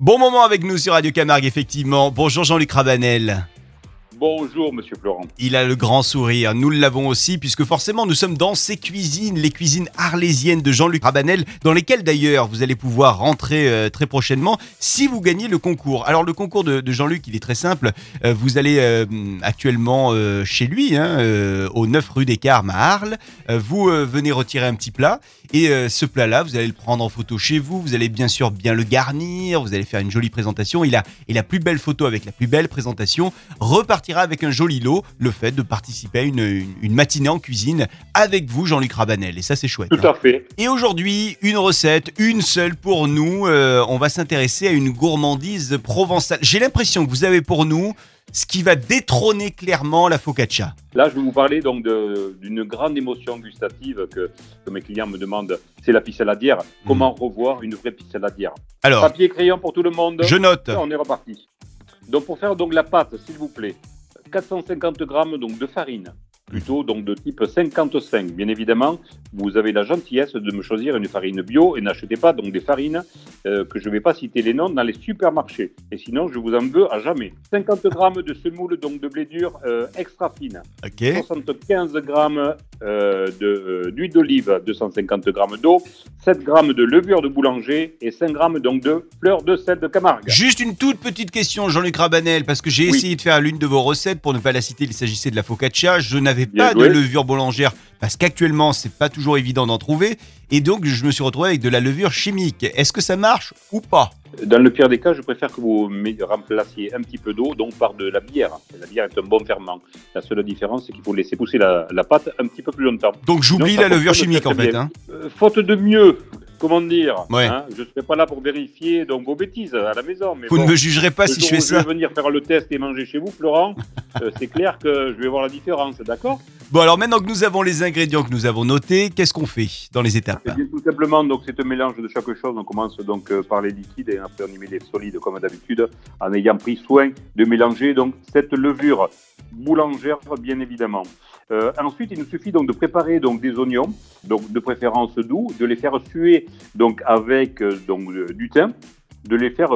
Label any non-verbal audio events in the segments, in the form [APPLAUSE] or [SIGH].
Bon moment avec nous sur Radio Camargue, effectivement. Bonjour Jean-Luc Rabanel. Bonjour, monsieur Florent. Il a le grand sourire. Nous l'avons aussi, puisque forcément, nous sommes dans ses cuisines, les cuisines arlésiennes de Jean-Luc Rabanel, dans lesquelles d'ailleurs vous allez pouvoir rentrer euh, très prochainement si vous gagnez le concours. Alors, le concours de, Jean-Luc, il est très simple. Euh, vous allez euh, actuellement chez lui, hein, au 9 rue des Carmes à Arles. Vous venez retirer un petit plat. Et ce plat-là, vous allez le prendre en photo chez vous. Vous allez bien sûr bien le garnir. Vous allez faire une jolie présentation. Et la, et la plus belle photo avec la plus belle présentation repartira avec un joli lot. Le fait de participer à une, une- une matinée en cuisine avec vous, Jean-Luc Rabanel. Et ça, c'est chouette. Tout hein. à fait. Et aujourd'hui, une recette, une seule pour nous. Euh, on va s'intéresser à une gourmandise provençale. J'ai l'impression que vous avez pour nous ce qui va détrôner clairement la focaccia. Là, je vais vous parler donc d'une grande émotion gustative que, que mes clients me demandent. C'est la pissaladière. Comment revoir une vraie pissaladière Alors, Papier et crayon pour tout le monde. je note. On est reparti. Donc, pour faire donc la pâte, s'il vous plaît, 450 grammes donc de farine, plutôt donc de type 55. Bien évidemment, vous avez la gentillesse de me choisir une farine bio et n'achetez pas donc des farines euh, que je ne vais pas citer les noms dans les supermarchés. Et sinon, je vous en veux à jamais. 50 grammes de semoule donc de blé dur euh, extra fine. Ok. 75 grammes de, euh, d'huile d'olive, 250 grammes d'eau, 7 grammes de levure de boulanger et 5 grammes donc de fleurs de sel de Camargue. Juste une toute petite question, Jean-Luc Rabanel, parce que j'ai Oui. essayé de faire l'une de vos recettes, pour ne pas la citer, il s'agissait de la focaccia. Je n'avais Bien pas de levure boulangère, parce qu'actuellement, c'est pas toujours évident d'en trouver. Et donc, je me suis retrouvé avec de la levure chimique. Est-ce que ça marche ou pas? Dans le pire des cas, je préfère que vous remplaciez un petit peu d'eau donc par de la bière. La bière est un bon ferment. La seule différence, c'est qu'il faut laisser pousser la, la pâte un petit peu plus longtemps. Donc, j'oublie la levure chimique, en fait. hein. Euh, faute de mieux, comment dire Ouais. hein, Je ne serai pas là pour vérifier donc, vos bêtises à la maison. Mais Vous bon, ne me jugerez pas si je fais ça. Je vais venir faire le test et manger chez vous, Florent. [LAUGHS] euh, c'est clair que je vais voir la différence, d'accord? Bon, alors maintenant que nous avons les ingrédients que nous avons notés, qu'est-ce qu'on fait dans les étapes Eh tout simplement, donc c'est un mélange de chaque chose. On commence donc euh, par les liquides et après on y met les solides comme d'habitude, en ayant pris soin de mélanger donc cette levure boulangère, bien évidemment. Euh, ensuite, il nous suffit donc de préparer donc des oignons, donc de préférence doux, de les faire suer donc avec euh, donc du thym, de les faire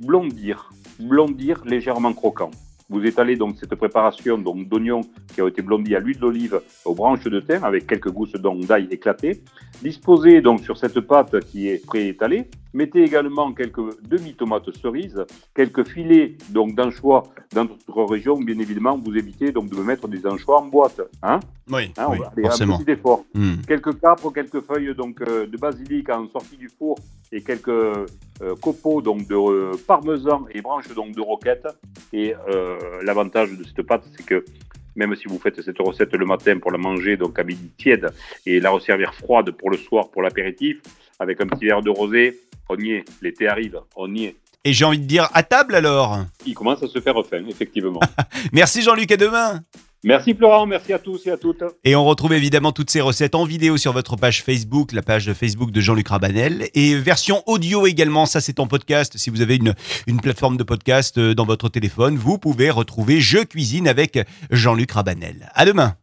blondir, blondir légèrement croquants. Vous étalez donc cette préparation donc d'oignons qui ont été blondis à l'huile d'olive aux branches de thym avec quelques gousses d'ail éclatées. Disposez donc sur cette pâte qui est préétalée. Mettez également quelques demi-tomates cerises, quelques filets donc d'anchois dans notre région. Bien évidemment, vous évitez donc de me mettre des anchois en boîte. Hein? Oui, Hein, on va forcément. Un petit effort. Hmm. Quelques capres, quelques feuilles donc euh, de basilic en sortie du four et quelques euh, copeaux donc de euh, parmesan et branches donc de roquette. Et l'avantage de cette pâte, c'est que même si vous faites cette recette le matin pour la manger donc à midi tiède et la resservir froide pour le soir pour l'apéritif, avec un petit verre de rosé, on y est. L'été arrive, on y est. Et j'ai envie de dire à table alors. Il commence à se faire faim, effectivement. [LAUGHS] Merci Jean-Luc, à demain. merci Florent, merci à tous et à toutes. Et on retrouve évidemment toutes ces recettes en vidéo sur votre page Facebook, la page Facebook de Jean-Luc Rabanel, et version audio également, ça c'est en podcast. Si vous avez une, une plateforme de podcast euh, dans votre téléphone, vous pouvez retrouver Je cuisine avec Jean-Luc Rabanel. À demain